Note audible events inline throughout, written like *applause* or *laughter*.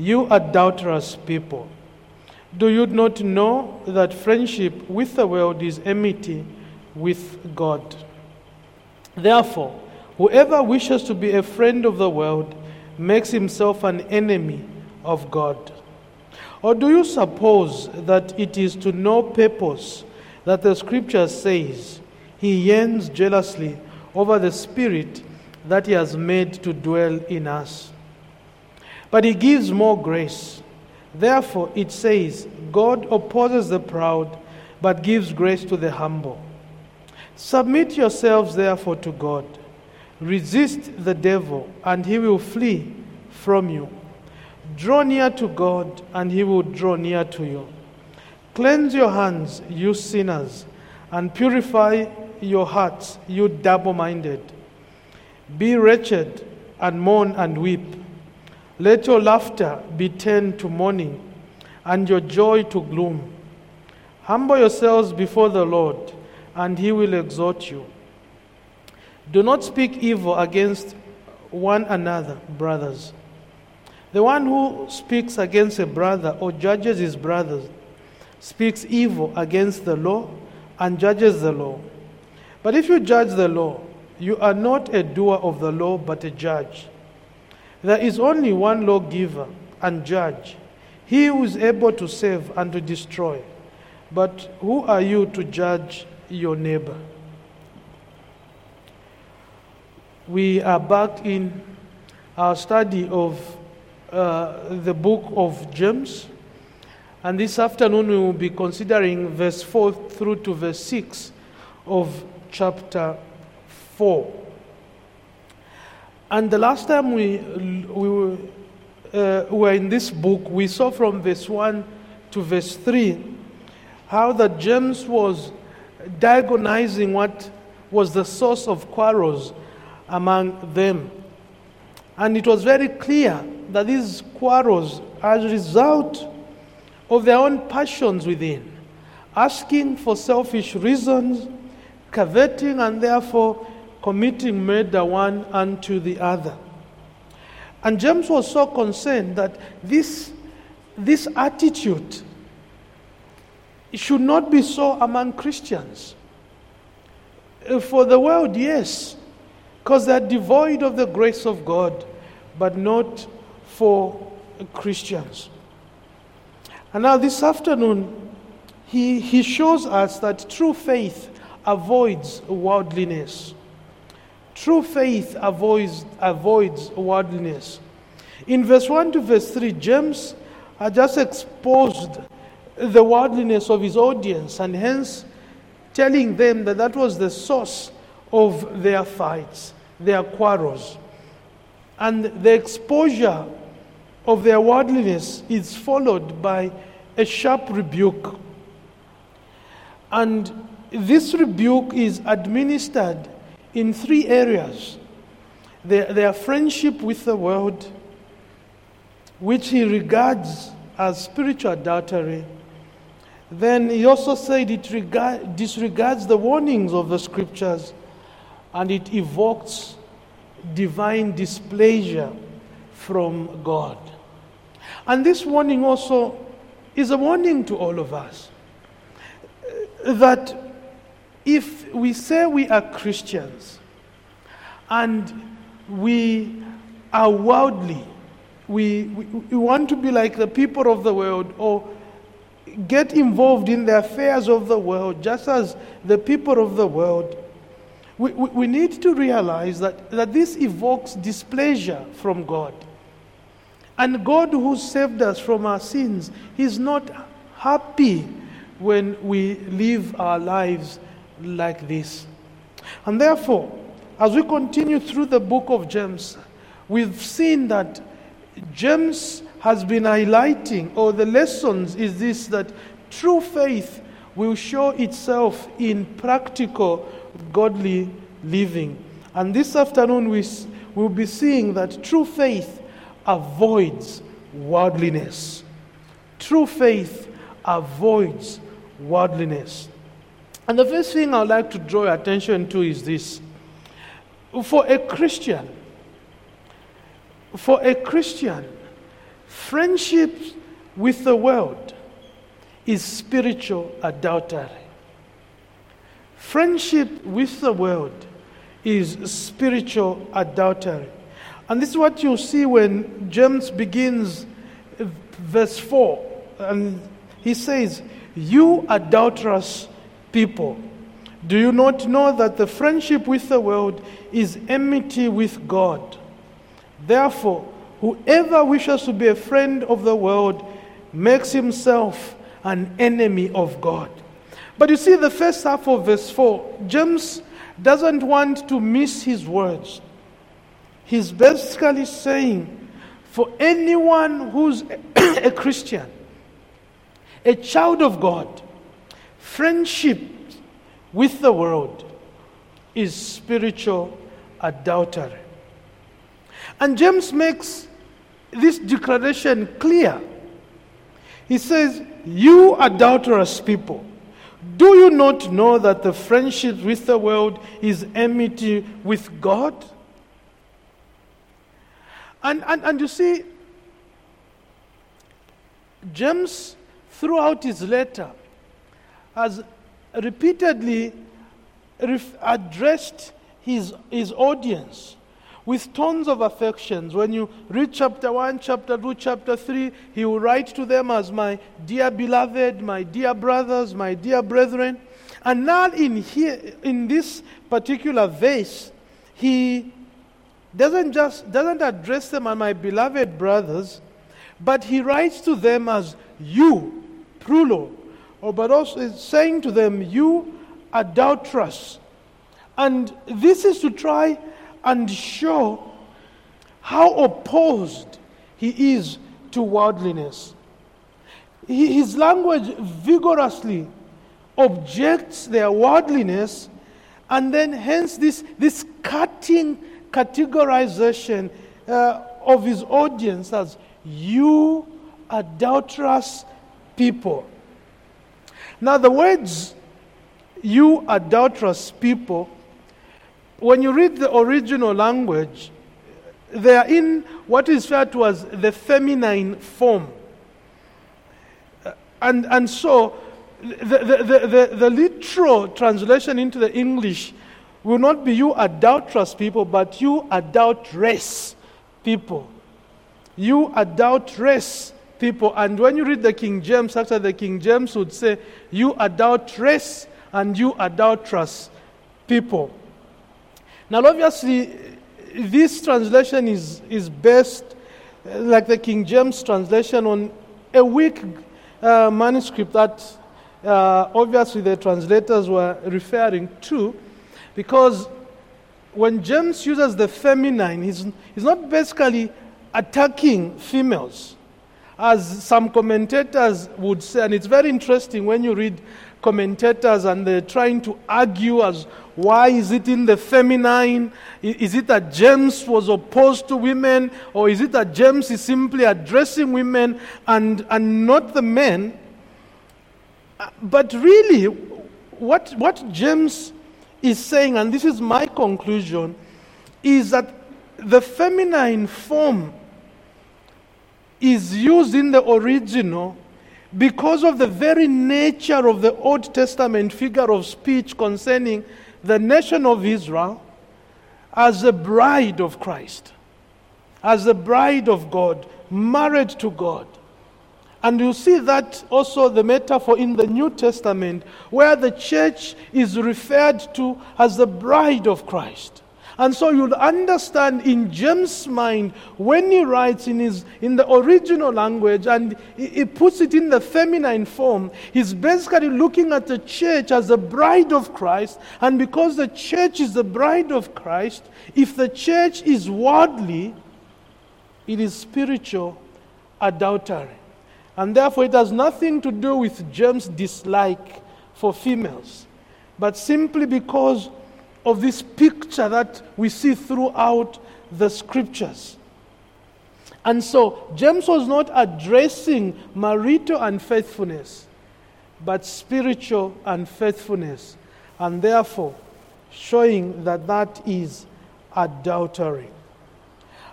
You adulterous people, do you not know that friendship with the world is enmity with God? Therefore, whoever wishes to be a friend of the world makes himself an enemy of God. Or do you suppose that it is to no purpose that the scripture says he yearns jealously over the spirit that he has made to dwell in us? But he gives more grace. Therefore, it says, God opposes the proud, but gives grace to the humble. Submit yourselves, therefore, to God. Resist the devil, and he will flee from you. Draw near to God, and he will draw near to you. Cleanse your hands, you sinners, and purify your hearts, you double minded. Be wretched, and mourn and weep. Let your laughter be turned to mourning, and your joy to gloom. Humble yourselves before the Lord, and he will exhort you. Do not speak evil against one another, brothers. The one who speaks against a brother or judges his brother speaks evil against the law and judges the law. But if you judge the law, you are not a doer of the law, but a judge. There is only one lawgiver and judge, he who is able to save and to destroy. But who are you to judge your neighbor? We are back in our study of uh, the book of James. And this afternoon we will be considering verse 4 through to verse 6 of chapter 4. And the last time we, we were, uh, were in this book, we saw from verse 1 to verse 3 how that James was diagonizing what was the source of quarrels among them. And it was very clear that these quarrels are a result of their own passions within, asking for selfish reasons, coveting, and therefore committing murder one unto the other. And James was so concerned that this, this attitude should not be so among Christians. Uh, for the world, yes, because they're devoid of the grace of God, but not for Christians. And now, this afternoon, he, he shows us that true faith avoids worldliness. True faith avoids, avoids worldliness. In verse 1 to verse 3, James had just exposed the worldliness of his audience and hence telling them that that was the source of their fights, their quarrels. And the exposure of their worldliness is followed by a sharp rebuke. And this rebuke is administered in three areas their, their friendship with the world, which he regards as spiritual adultery. Then he also said it regard, disregards the warnings of the scriptures and it evokes divine displeasure from God. And this warning also is a warning to all of us uh, that if we say we are Christians and we are worldly, we, we, we, want to be like the people of the world or get involved in the affairs of the world just as the people of the world, we, we, we need to realize that, that this evokes displeasure from God. And God, who saved us from our sins, He's not happy when we live our lives like this. And therefore, as we continue through the book of James, we've seen that James has been highlighting, or the lessons, is this that true faith will show itself in practical, godly living. And this afternoon, we will be seeing that true faith avoids worldliness. True faith avoids worldliness. And the first thing I'd like to draw your attention to is this. For a Christian, for a Christian, friendship with the world is spiritual adultery. Friendship with the world is spiritual adultery. And this is what you see when James begins uh, verse 4. And he says, You adulterous people, do you not know that the friendship with the world is enmity with God? Therefore, whoever wishes to be a friend of the world makes himself an enemy of God. But you see, the first half of verse 4, James doesn't want to miss his words. He's basically saying, for anyone who's *clears throat* a Christian, a child of God, friendship with the world is spiritual adultery. And James makes this declaration clear. He says, You adulterous people, do you not know that the friendship with the world is enmity with God? And, and, and you see, James, throughout his letter, has repeatedly ref- addressed his, his audience with tons of affections. When you read chapter 1, chapter 2, chapter 3, he will write to them as my dear beloved, my dear brothers, my dear brethren. And now in here in this particular verse, he doesn't just doesn't address them as my beloved brothers, but he writes to them as you, plural, or but also is saying to them, you adulterous. And this is to try and show how opposed he is to worldliness. His language vigorously objects their worldliness, and then hence this, this cutting categorization uh, of his audience as you adulterous people. Now, the words you adulterous people when you read the original language, they are in what is referred to as the feminine form. Uh, and, and so, the, the, the, the, literal translation into the English will not be you adulterous people, but you adulteress people. You adulteress people. And when you read the King James, after the King James would say, you adulteress and you adulterous people. Now, obviously, this translation is, is based, uh, like the King James translation, on a weak uh, manuscript that uh, obviously the translators were referring to, because when James uses the feminine, he's, he's not basically attacking females, as some commentators would say. And it's very interesting when you read commentators and they're trying to argue as why is it in the feminine? Is it that James was opposed to women? Or is it that James is simply addressing women and, and not the men? Uh, but really, what, what James is saying, and this is my conclusion, is that the feminine form is used in the original because of the very nature of the Old Testament figure of speech concerning the nation of Israel as a bride of Christ, as a bride of God, married to God. And you see that also the metaphor in the New Testament, where the church is referred to as the bride of Christ. And so you'll understand in James' mind when he writes in, his, in the original language and he, he puts it in the feminine form, he's basically looking at the church as the bride of Christ. And because the church is the bride of Christ, if the church is worldly, it is spiritual adultery. And therefore, it has nothing to do with James' dislike for females, but simply because of this picture that we see throughout the scriptures. And so, James was not addressing marital unfaithfulness, but spiritual unfaithfulness, and therefore showing that that is adultery.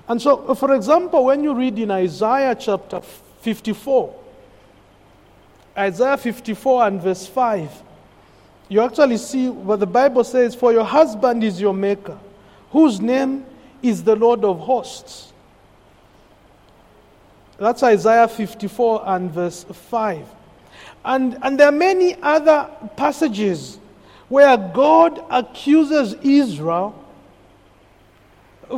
And so, for example, when you read in Isaiah chapter 54, Isaiah 54 and verse 5, you actually see what the Bible says For your husband is your maker, whose name is the Lord of hosts. That's Isaiah 54 and verse 5. And, and there are many other passages where God accuses Israel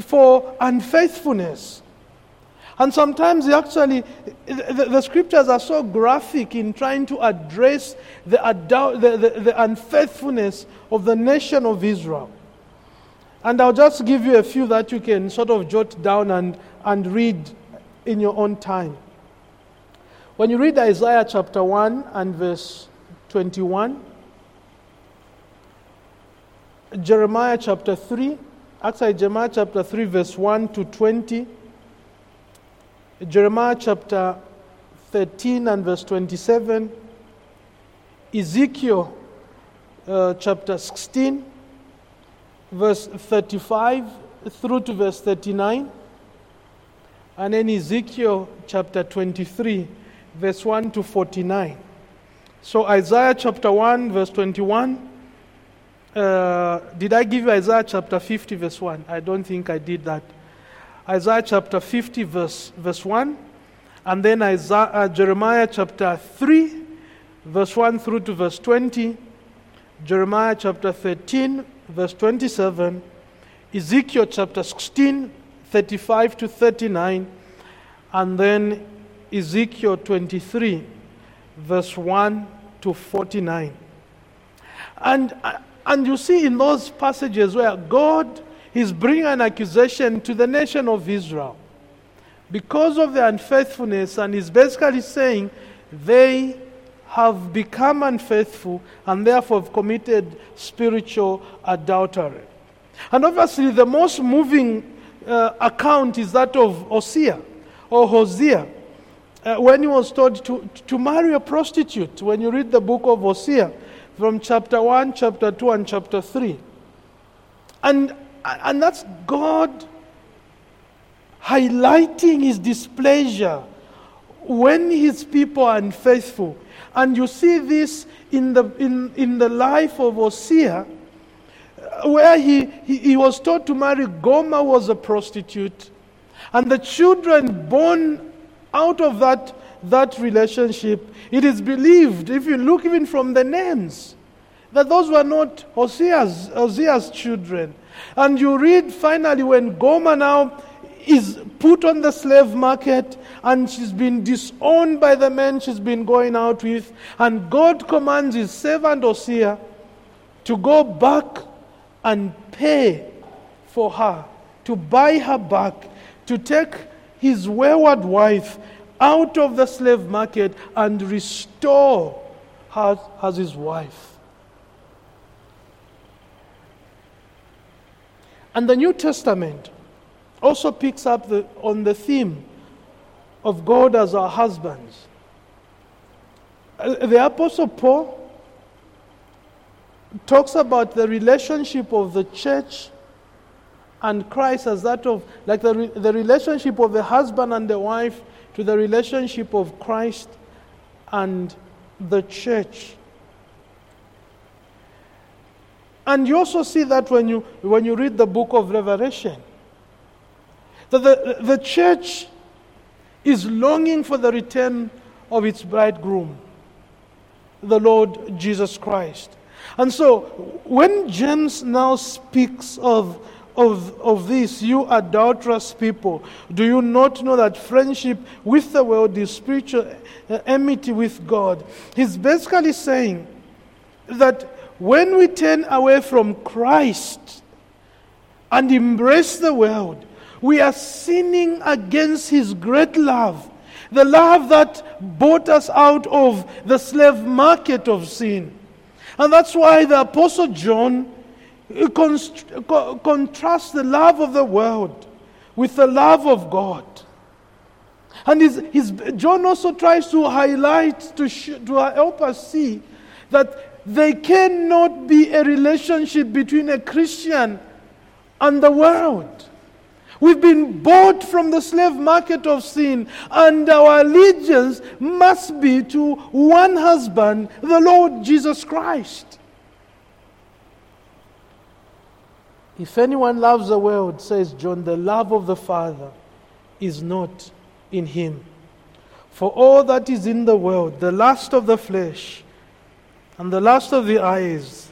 for unfaithfulness. And sometimes actually, the, the, scriptures are so graphic in trying to address the, the, the, the unfaithfulness of the nation of Israel. And I'll just give you a few that you can sort of jot down and, and read in your own time. When you read Isaiah chapter 1 and verse 21, Jeremiah chapter 3, actually, Jeremiah chapter 3, verse 1 to 20, Jeremiah chapter 13 and verse 27, Ezekiel uh, chapter 16, verse 35 through to verse 39, and then Ezekiel chapter 23, verse 1 to 49. So, Isaiah chapter 1, verse 21. Uh, did I give you Isaiah chapter 50, verse 1? I don't think I did that. Isaiah chapter 50, verse, verse 1, and then Isaiah, uh, Jeremiah chapter 3, verse 1 through to verse 20, Jeremiah chapter 13, verse 27, Ezekiel chapter 16, 35 to 39, and then Ezekiel 23, verse 1 to 49. And, uh, and you see in those passages where God He's bringing an accusation to the nation of Israel because of their unfaithfulness, and he's basically saying they have become unfaithful and therefore have committed spiritual adultery. And obviously, the most moving uh, account is that of Hosea or Hosea. Uh, when he was told to, to marry a prostitute, when you read the book of Hosea from chapter 1, chapter 2, and chapter 3. And and that's God highlighting his displeasure when his people are unfaithful. And you see this in the, in, in the life of Hosea, uh, where he, he, he was taught to marry Gomer was a prostitute. And the children born out of that, that relationship, it is believed, if you look even from the names, that those were not Hosea's, Hosea's children. And you read finally when Gomer now is put on the slave market and she's been disowned by the men she's been going out with. And God commands his servant Hosea to go back and pay for her, to buy her back, to take his wayward wife out of the slave market and restore her as his wife. And the New Testament also picks up the, on the theme of God as our husbands. Uh, the Apostle Paul talks about the relationship of the church and Christ as that of, like the, the relationship of the husband and the wife to the relationship of Christ and the church. And you also see that when you, when you read the book of Revelation, that the, the church is longing for the return of its bridegroom, the Lord Jesus Christ. And so, when James now speaks of, of, of this, you adulterous people, do you not know that friendship with the world is spiritual uh, enmity with God? He's basically saying that when we turn away from Christ and embrace the world, we are sinning against His great love the love that bought us out of the slave market of sin. And that's why the Apostle John contrasts the love of the world with the love of God. And his, his, John also tries to highlight, to, sh- to help us see that there cannot be a relationship between a Christian and the world. We've been bought from the slave market of sin, and our allegiance must be to one husband, the Lord Jesus Christ. If anyone loves the world, says John, the love of the Father is not in him. For all that is in the world, the lust of the flesh, and the lust of the eyes,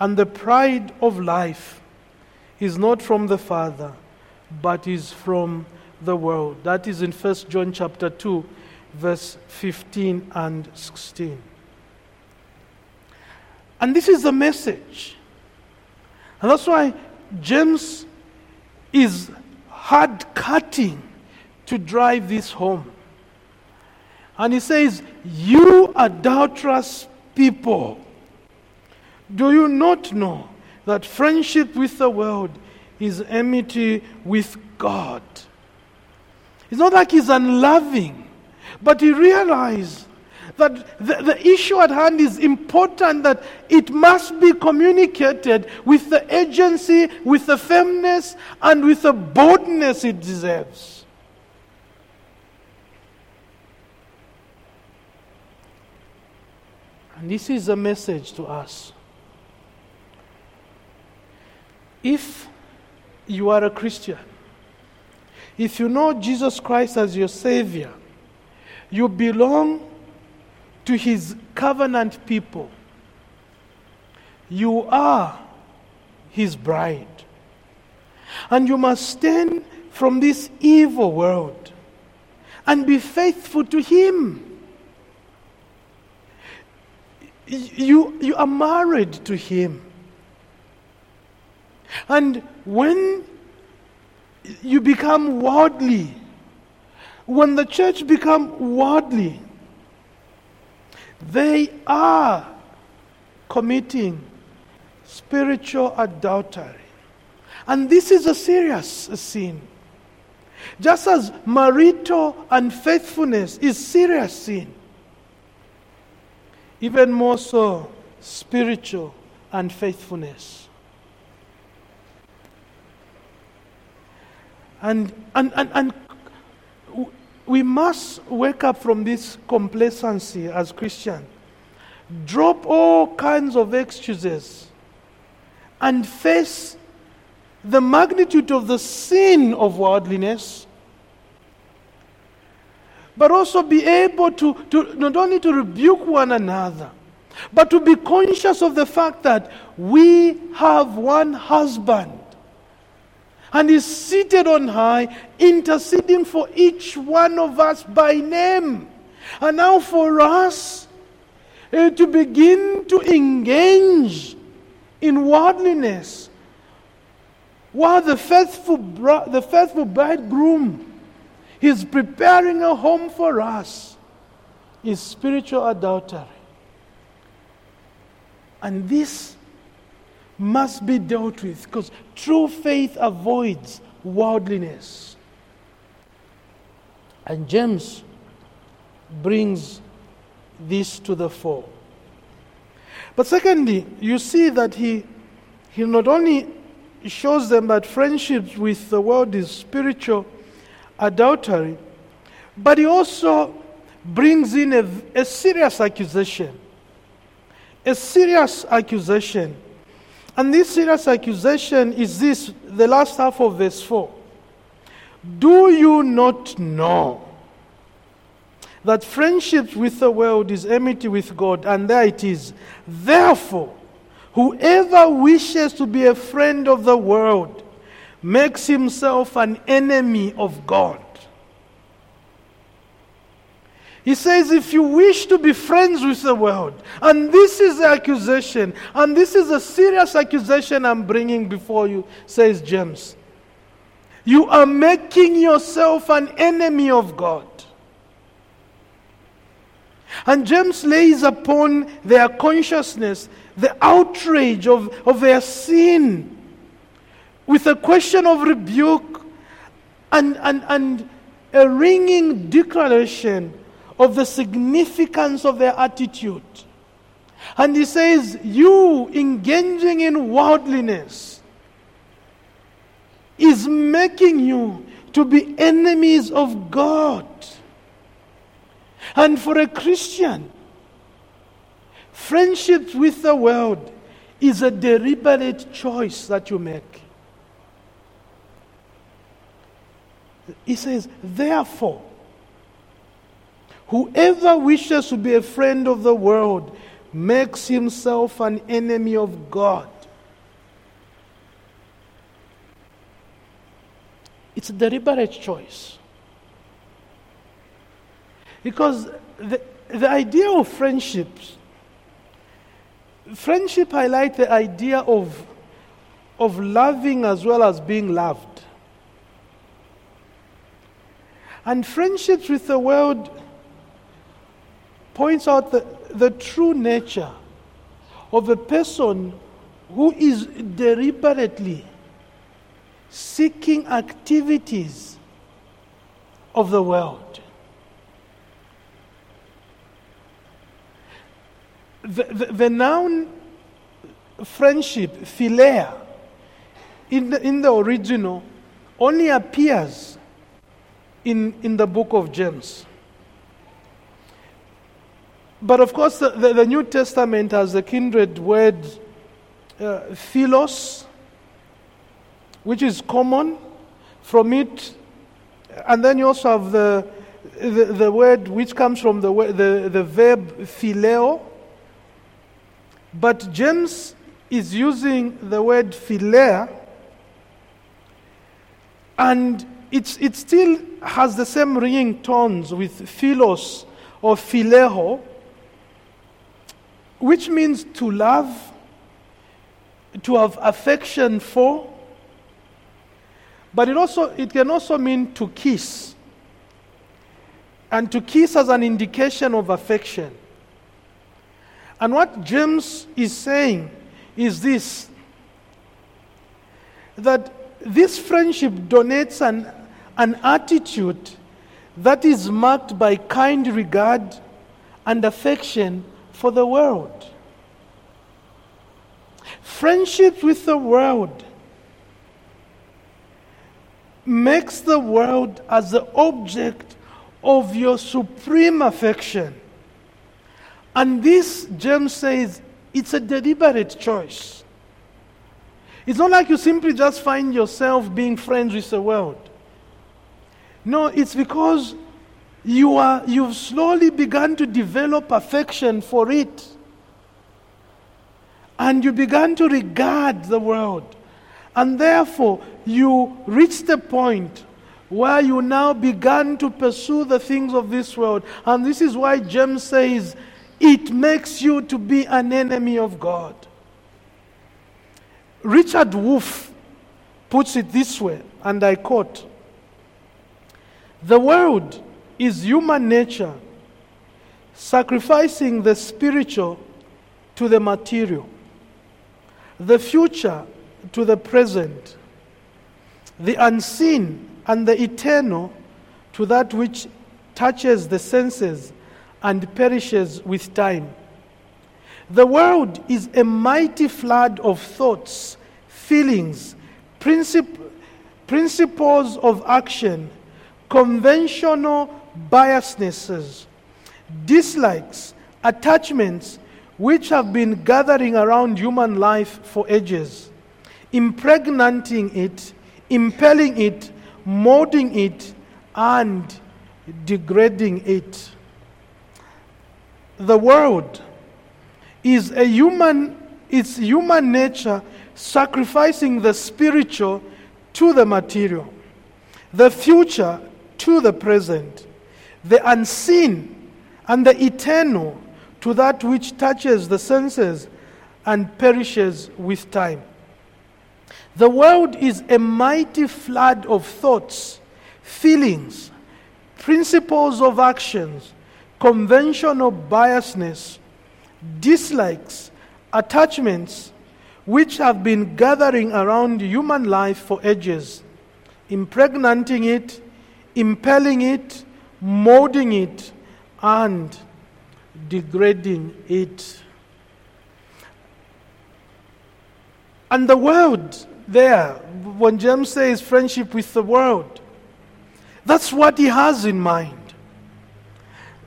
and the pride of life, is not from the Father but is from the world. That is in 1 John chapter 2, verse 15 and 16. And this is the message. And that's why James is hard cutting to drive this home. And he says, You adulterous people, do you not know that friendship with the world is enmity with God. It's not like he's unloving, but he realized that the, the, issue at hand is important, that it must be communicated with the agency, with the firmness, and with the boldness it deserves. And this is a message to us. If you are a Christian, if you know Jesus Christ as your Savior, you belong to His covenant people. You are His bride. And you must stand from this evil world and be faithful to Him. You, you are married to Him. And when you become worldly, when the church become worldly, they are committing spiritual adultery. And this is a serious sin. Just as marital unfaithfulness is serious sin, even more so spiritual unfaithfulness. And, and, and, and we must wake up from this complacency as Christians. Drop all kinds of excuses and face the magnitude of the sin of worldliness, but also be able to, to not only to rebuke one another, but to be conscious of the fact that we have one husband and is seated on high, interceding for each one of us by name. And now, for us uh, to begin to engage in worldliness, while the faithful, the faithful bridegroom is preparing a home for us, is spiritual adultery. And this must be dealt with because true faith avoids worldliness. And James brings this to the fore. But secondly, you see that he, he not only shows them that friendship with the world is spiritual adultery, but he also brings in a, a serious accusation. A serious accusation and this serious accusation is this the last half of verse 4. Do you not know that friendship with the world is enmity with God? And there it is. Therefore, whoever wishes to be a friend of the world makes himself an enemy of God. He says, if you wish to be friends with the world, and this is the accusation, and this is a serious accusation I'm bringing before you, says James, you are making yourself an enemy of God. And James lays upon their consciousness the outrage of, of their sin with a question of rebuke and, and, and a ringing declaration of the significance of their attitude. And he says, You engaging in worldliness is making you to be enemies of God. And for a Christian, friendship with the world is a deliberate choice that you make. He says, therefore, whoever wishes to be a friend of the world makes himself an enemy of God. It's a deliberate choice. Because the, the idea of friendships, friendship highlights the idea of, of loving as well as being loved. And friendships with the world points out the, the true nature of a person who is deliberately seeking activities of the world. The, the, the noun friendship, philia, in the, in the original, only appears in, in the book of James. But of course, the, the, the New Testament has the kindred word uh, philos, which is common from it. And then you also have the, the, the word which comes from the, the, the verb phileo. But James is using the word philia, and it's, it still has the same ringing tones with philos or phileo, which means to love, to have affection for, but it also it can also mean to kiss. And to kiss as an indication of affection. And what James is saying is this that this friendship donates an, an attitude that is marked by kind regard and affection for the world. Friendship with the world makes the world as the object of your supreme affection. And this, James says, it's a deliberate choice. It's not like you simply just find yourself being friends with the world. No, it's because you are, you've slowly begun to develop affection for it. And you began to regard the world. And therefore, you reach the point where you now began to pursue the things of this world. And this is why James says, it makes you to be an enemy of God. Richard Wolff puts it this way, and I quote The world is human nature sacrificing the spiritual to the material, the future to the present, the unseen and the eternal to that which touches the senses and perishes with time. The world is a mighty flood of thoughts, feelings, princip- principles of action, conventional biasnesses, dislikes, attachments which have been gathering around human life for ages impregnating it, impelling it, molding it, and degrading it. The world is a human, it's human nature sacrificing the spiritual to the material, the future to the present, the unseen and the eternal to that which touches the senses and perishes with time. The world is a mighty flood of thoughts, feelings, principles of actions, conventional biasness, dislikes, attachments which have been gathering around human life for ages, impregnating it, impelling it, molding it, and degrading it. And the world, there, when James says friendship with the world, that's what he has in mind.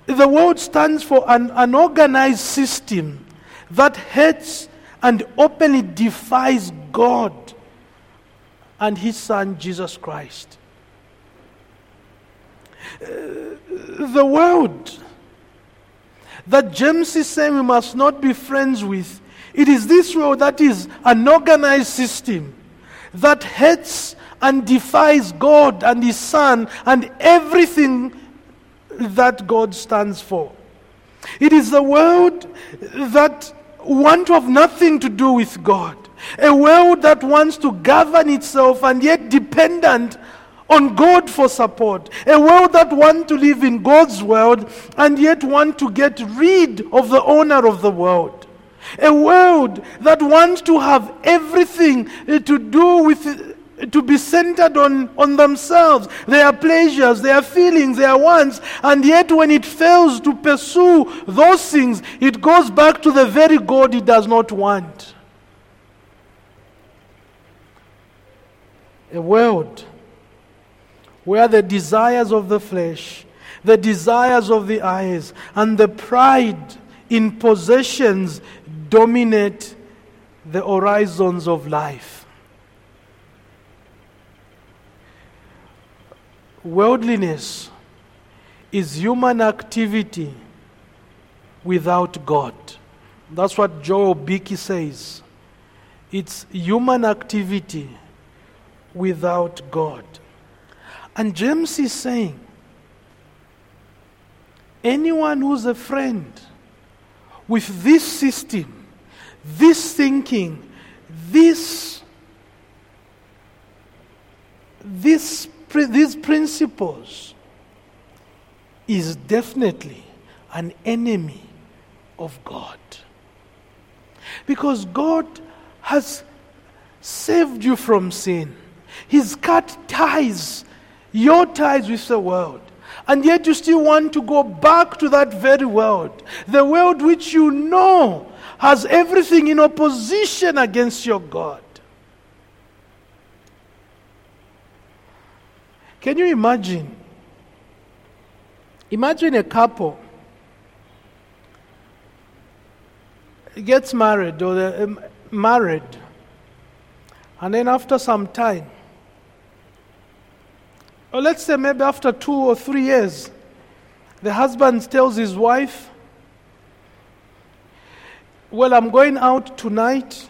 The world stands for an, an organized system that hates and openly defies God and his son Jesus Christ. Uh, the world that James is saying we must not be friends with, it is this world that is an organized system that hates and defies God and his son and everything that God stands for. It is the world that want to have nothing to do with God. A world that wants to govern itself and yet dependent on God for support. A world that wants to live in God's world and yet want to get rid of the owner of the world. A world that wants to have everything eh, to do with eh, to be centered on, on themselves, their pleasures, their feelings, their wants, and yet when it fails to pursue those things, it goes back to the very God it does not want. A world where the desires of the flesh, the desires of the eyes, and the pride in possessions dominate the horizons of life. Worldliness is human activity without God. That's what Joel says. It's human activity without God. And James is saying anyone who's a friend with this system, this thinking, this, this these principles is definitely an enemy of God. Because God has saved you from sin. He's cut ties, your ties with the world. And yet you still want to go back to that very world. The world which you know has everything in opposition against your God. Can you imagine? Imagine a couple gets married or um, married, and then after some time, or let's say maybe after two or three years, the husband tells his wife, Well, I'm going out tonight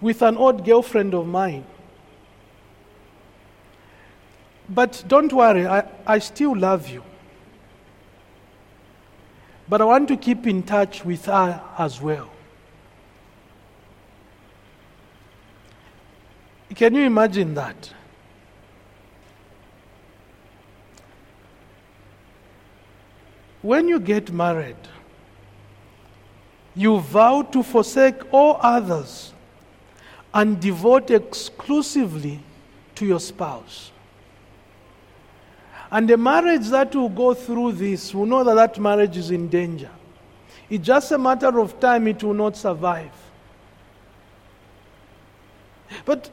with an old girlfriend of mine. But don't worry, I, I still love you. But I want to keep in touch with her as well. Can you imagine that? When you get married, you vow to forsake all others and devote exclusively to your spouse. And the marriage that will go through this will know that that marriage is in danger. It's just a matter of time it will not survive. But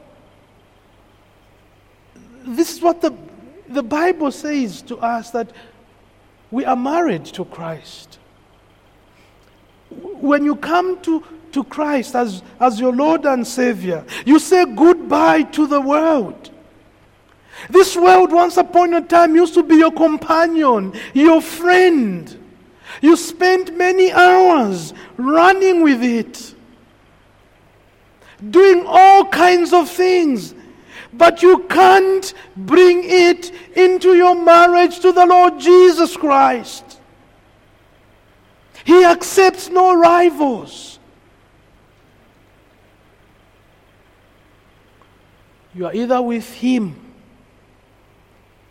this is what the, the Bible says to us that we are married to Christ. When you come to, to Christ as, as your Lord and Savior, you say goodbye to the world. This world, once upon a time, used to be your companion, your friend. You spent many hours running with it, doing all kinds of things, but you can't bring it into your marriage to the Lord Jesus Christ. He accepts no rivals. You are either with Him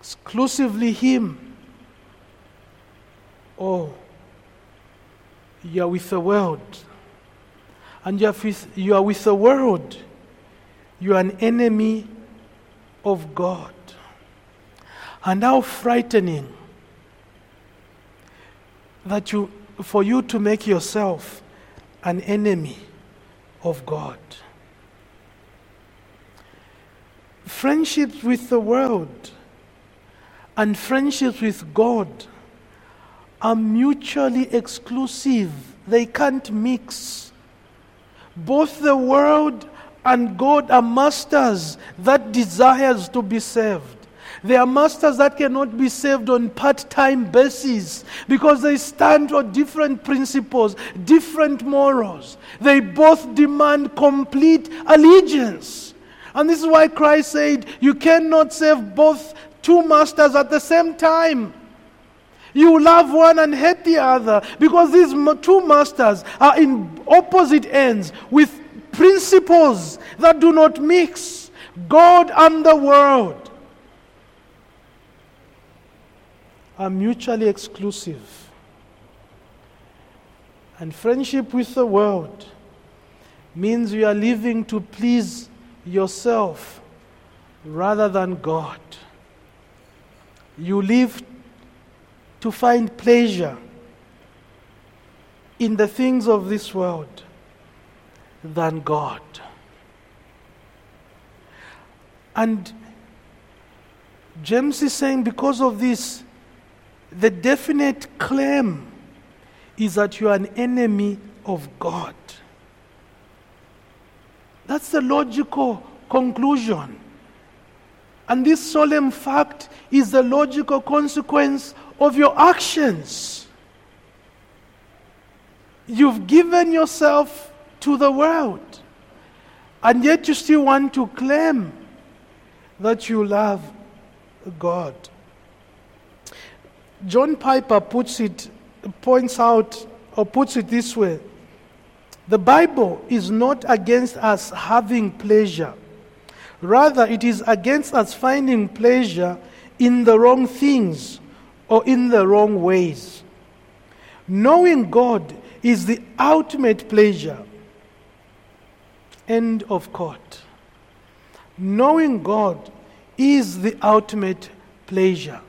exclusively Him. or you are with the world. And you are with, you are with the world. You are an enemy of God. And how frightening that you, for you to make yourself an enemy of God. Friendships with the world and friendships with God are mutually exclusive, they can't mix. Both the world and God are masters that desires to be saved. They are masters that cannot be saved on part time basis because they stand for different principles, different morals. They both demand complete allegiance. And this is why Christ said, You cannot serve both two masters at the same time. You love one and hate the other because these two masters are in opposite ends with principles that do not mix. God and the world are mutually exclusive. And friendship with the world means you are living to please yourself rather than God. You live to find pleasure in the things of this world than God. And James is saying, because of this, the definite claim is that you are an enemy of God. That's the logical conclusion. And this solemn fact is the logical consequence of your actions. You've given yourself to the world, and yet you still want to claim that you love God. John Piper puts it, points out, or puts it this way The Bible is not against us having pleasure. Rather, it is against us finding pleasure in the wrong things or in the wrong ways. Knowing God is the ultimate pleasure. End of quote. Knowing God is the ultimate pleasure.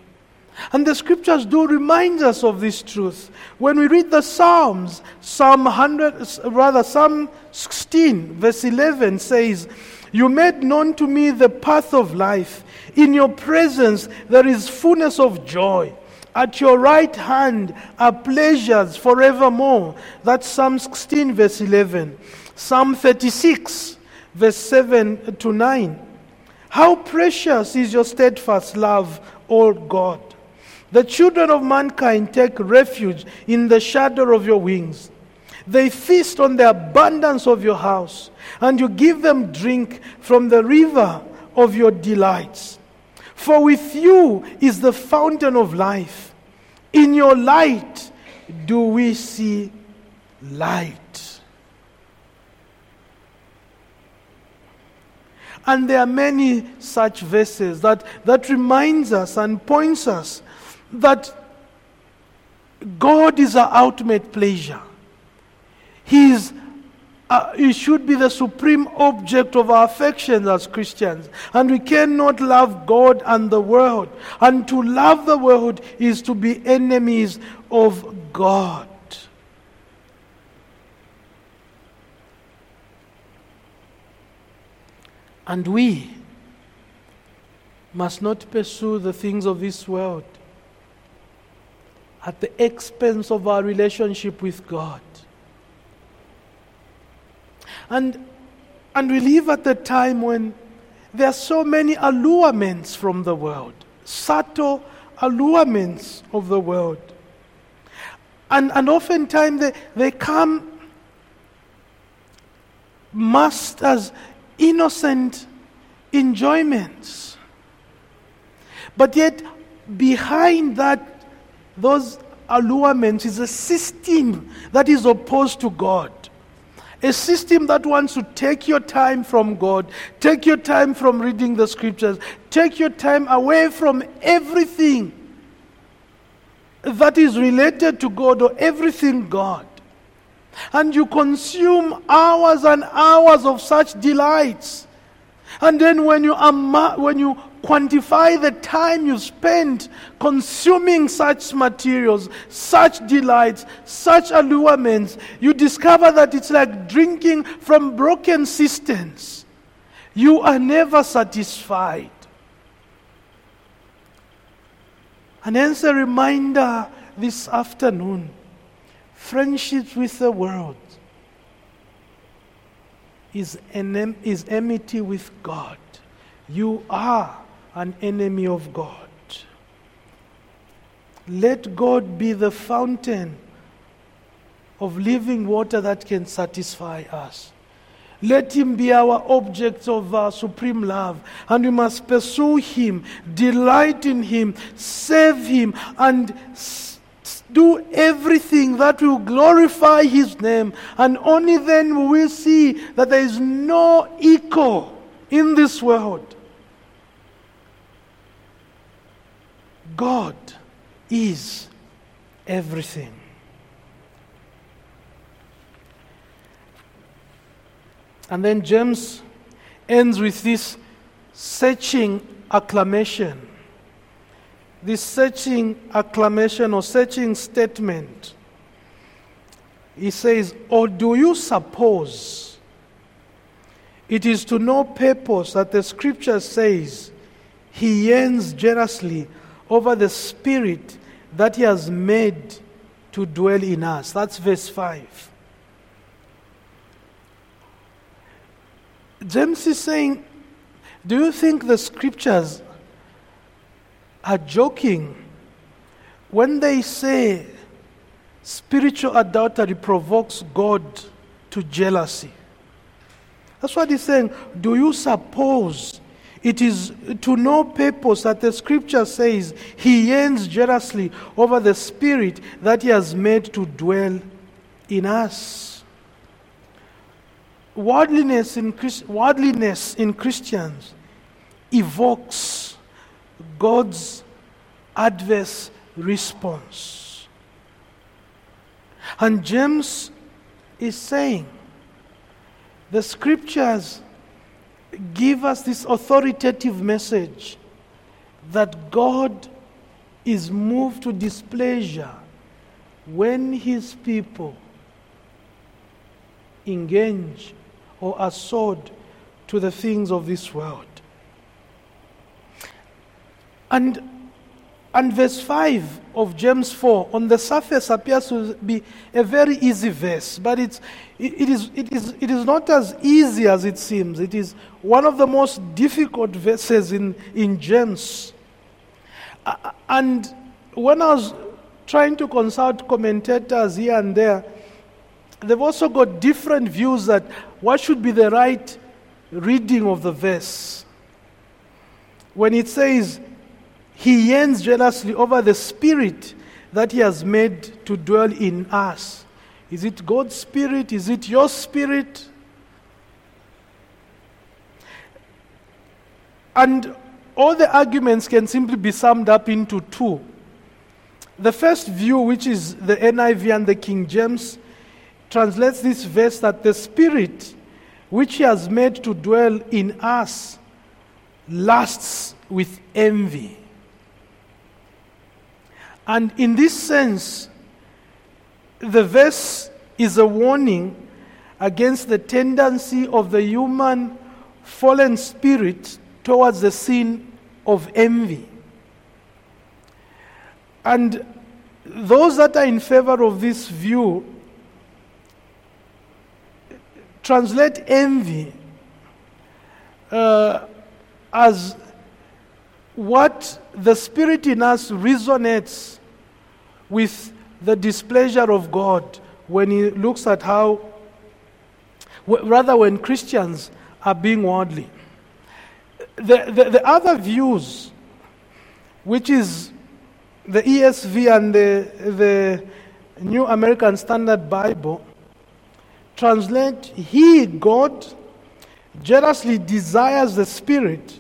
And the scriptures do remind us of this truth. When we read the Psalms, Psalm 100, rather Psalm 16, verse 11 says, You made known to me the path of life. In your presence there is fullness of joy. At your right hand are pleasures forevermore. That's Psalm 16, verse 11. Psalm 36, verse 7 to 9. How precious is your steadfast love, O God. The children of mankind take refuge in the shadow of your wings. They feast on the abundance of your house, and you give them drink from the river of your delights. For with you is the fountain of life. In your light do we see light. And there are many such verses that, that reminds us and points us that God is our ultimate pleasure. He is uh, it should be the supreme object of our affections as Christians. And we cannot love God and the world. And to love the world is to be enemies of God. And we must not pursue the things of this world at the expense of our relationship with God. And, and we live at a time when there are so many allurements from the world, subtle allurements of the world. And, and oftentimes they, they come masked as innocent enjoyments. But yet, behind that, those allurements is a system that is opposed to God. A system that wants to take your time from God, take your time from reading the scriptures, take your time away from everything that is related to God or everything God. And you consume hours and hours of such delights. And then when you, when you quantify the time you spend consuming such materials, such delights, such allurements, you discover that it's like drinking from broken cisterns. You are never satisfied. And hence, a reminder this afternoon friendships with the world is, enem- is enmity with God. You are an enemy of God. Let God be the fountain of living water that can satisfy us. Let Him be our object of our supreme love. And we must pursue Him, delight in Him, serve Him, and do everything that will glorify His name. And only then will we see that there is no equal in this world. God is everything. And then James ends with this searching acclamation. This searching acclamation or searching statement. He says, Or do you suppose it is to no purpose that the scripture says he yearns jealously over the spirit that he has made to dwell in us? That's verse 5. James is saying, Do you think the scriptures are joking when they say spiritual adultery provokes God to jealousy? That's what he's saying. Do you suppose it is to no purpose that the scripture says he yearns jealously over the spirit that he has made to dwell in us? worldliness in, worldliness in Christians evokes God's adverse response. And James is saying the scriptures give us this authoritative message that God is moved to displeasure when his people engage or are sold to the things of this world. And, and verse 5 of James 4 on the surface appears to be a very easy verse, but it's, it, it, is, it, is, it is not as easy as it seems. It is one of the most difficult verses in, in James. And when I was trying to consult commentators here and there, they've also got different views that what should be the right reading of the verse? When it says, He yearns jealously over the Spirit that He has made to dwell in us. Is it God's Spirit? Is it your Spirit? And all the arguments can simply be summed up into two. The first view, which is the NIV and the King James, translates this verse that the Spirit which He has made to dwell in us lusts with envy. And in this sense, the verse is a warning against the tendency of the human fallen spirit towards the sin of envy. And those that are in favor of this view translate envy uh, as what the Spirit in us resonates with the displeasure of God when He looks at how, rather, when Christians are being worldly. The, the, the other views, which is the ESV and the, the New American Standard Bible, translate He, God, jealously desires the Spirit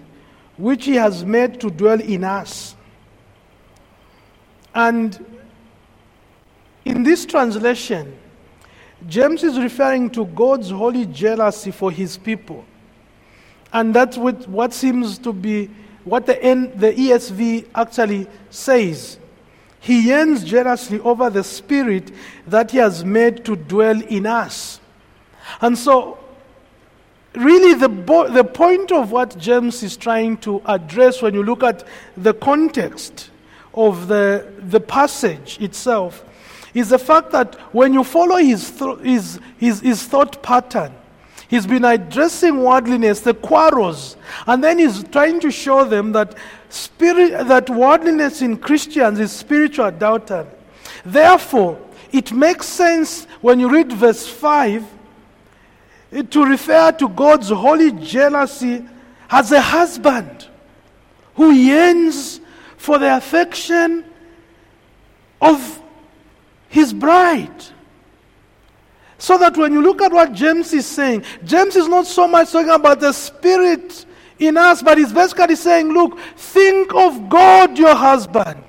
which He has made to dwell in us. And in this translation, James is referring to God's holy jealousy for his people. And that's what, what seems to be what the, the ESV actually says. He yearns jealously over the Spirit that He has made to dwell in us. And so, really, the, bo- the point of what James is trying to address when you look at the context of the, the passage itself is the fact that when you follow his, th- his, his, his thought pattern, He's been addressing worldliness, the quarrels, and then he's trying to show them that spirit, that worldliness in Christians is spiritual adultery. Therefore, it makes sense when you read verse 5 eh, to refer to God's holy jealousy as a husband who yearns for the affection of his bride. So that when you look at what James is saying, James is not so much talking about the spirit in us, but he's basically saying, look, think of God, your husband.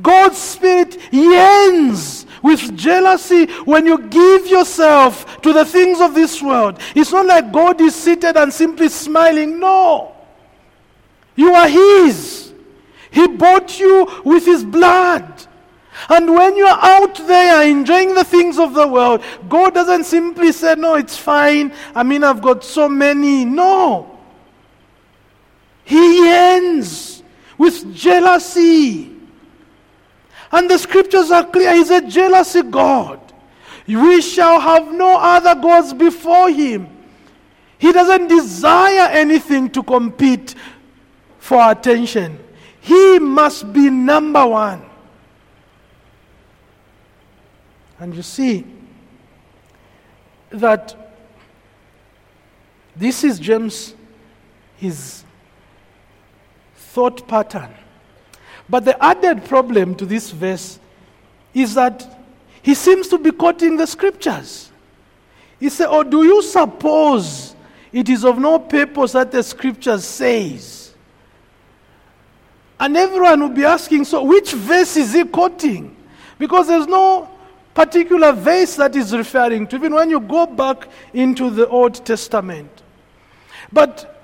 God's spirit yearns with jealousy when you give yourself to the things of this world. It's not like God is seated and simply smiling. No. You are His. He bought you with His blood. And when you're out there enjoying the things of the world, God doesn't simply say, No, it's fine. I mean, I've got so many. No. He ends with jealousy. And the scriptures are clear. He's a jealousy God. We shall have no other gods before Him. He doesn't desire anything to compete for attention. He must be number one. And you see that this is James, his thought pattern. But the added problem to this verse is that he seems to be quoting the scriptures. He said, Or do you suppose it is of no purpose that the scripture says? And everyone will be asking, So which verse is he quoting? Because there's no particular verse that is referring to, even when you go back into the Old Testament. But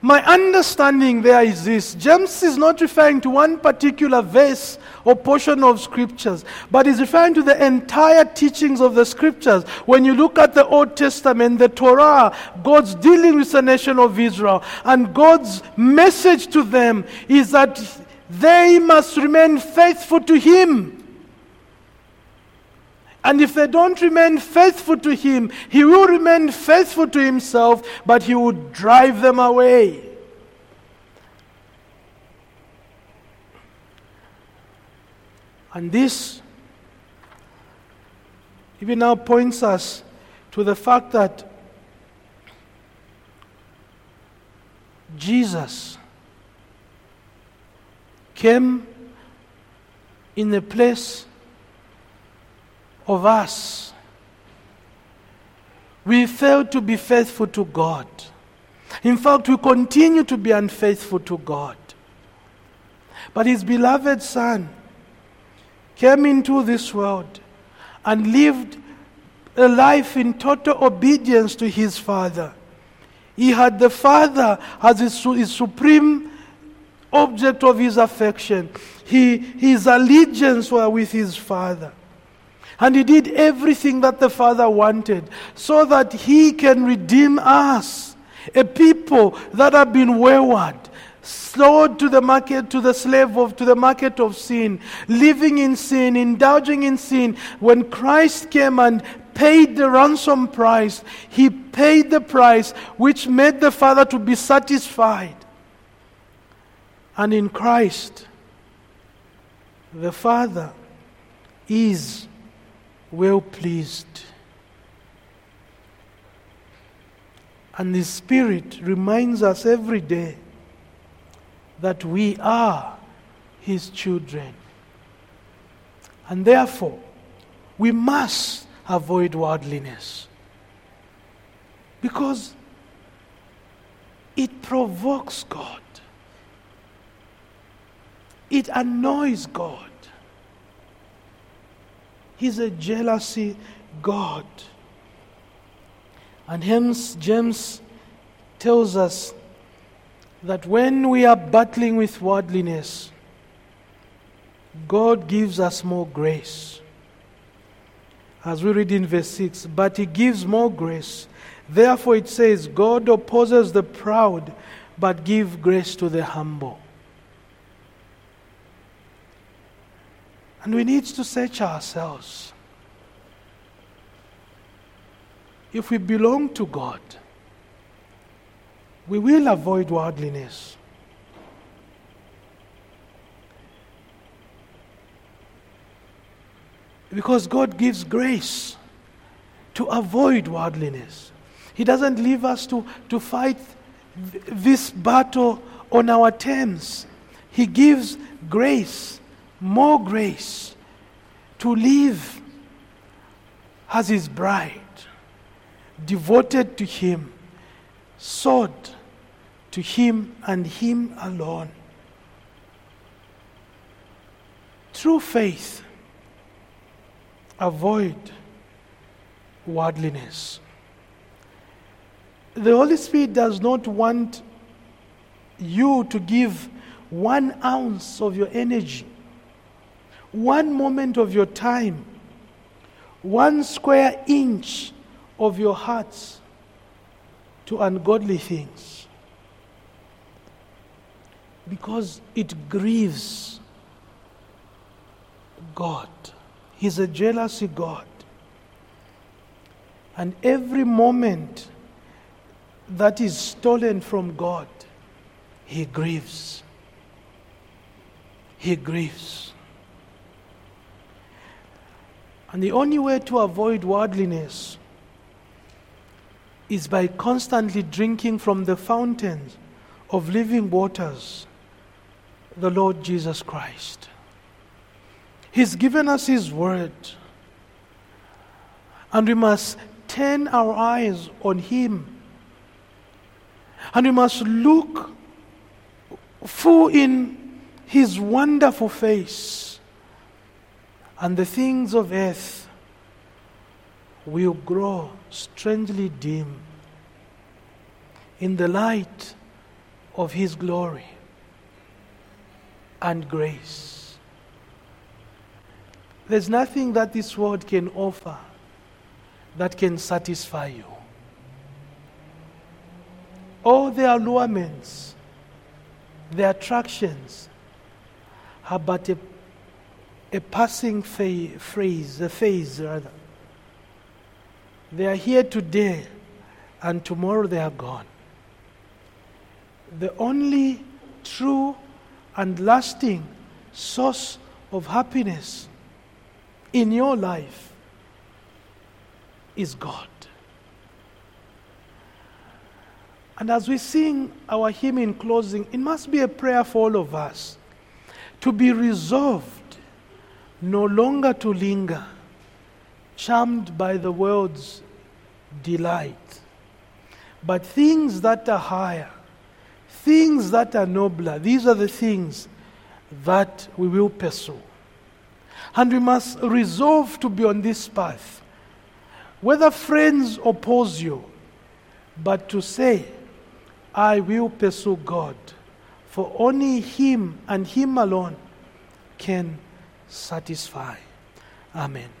my understanding there is this James is not referring to one particular verse or portion of scriptures, but is referring to the entire teachings of the scriptures. When you look at the Old Testament, the Torah, God's dealing with the nation of Israel, and God's message to them is that they must remain faithful to Him. And if they don't remain faithful to him, he will remain faithful to himself, but he will drive them away. And this even now points us to the fact that Jesus came in a place of us, we fail to be faithful to God. In fact, we continue to be unfaithful to God. But his beloved Son came into this world and lived a life in total obedience to his Father. He had the Father as his, his supreme object of his affection. He, his allegiance were with his Father. And he did everything that the Father wanted so that he can redeem us, a people that have been wayward, sold to the market, to the slave of, to the market of sin, living in sin, indulging in sin. When Christ came and paid the ransom price, he paid the price which made the Father to be satisfied. And in Christ, the Father is well pleased. And the Spirit reminds us every day that we are His children. And therefore, we must avoid worldliness. Because it provokes God, it annoys God. He's a jealousy God. And hence, James tells us that when we are battling with worldliness, God gives us more grace. As we read in verse 6, but He gives more grace. Therefore, it says, God opposes the proud, but give grace to the humble. And we need to search ourselves. If we belong to God, we will avoid worldliness. Because God gives grace to avoid worldliness. He doesn't leave us to, to fight th- this battle on our terms. He gives grace, more grace, to live as His bride, devoted to Him, sought to Him and Him alone. Through faith, avoid worldliness. The Holy Spirit does not want you to give one ounce of your energy, one moment of your time, one square inch of your hearts to ungodly things because it grieves God. He's a jealousy God. And every moment that is stolen from God, He grieves. He grieves. And the only way to avoid worldliness is by constantly drinking from the fountains of living waters, the Lord Jesus Christ. He's given us His word, and we must turn our eyes on Him. And we must look full in His wonderful face, and the things of earth will grow strangely dim in the light of His glory and grace. There's nothing that this world can offer that can satisfy you. All the allurements, the attractions are but a, a passing fa- phrase, a phase rather. They are here today, and tomorrow they are gone. The only true and lasting source of happiness in your life is God. And as we sing our hymn in closing, it must be a prayer for all of us to be resolved no longer to linger, charmed by the world's delight, but things that are higher, things that are nobler. These are the things that we will pursue. And we must resolve to be on this path, whether friends oppose you, but to say, I will pursue God, for only Him and Him alone can satisfy. Amen.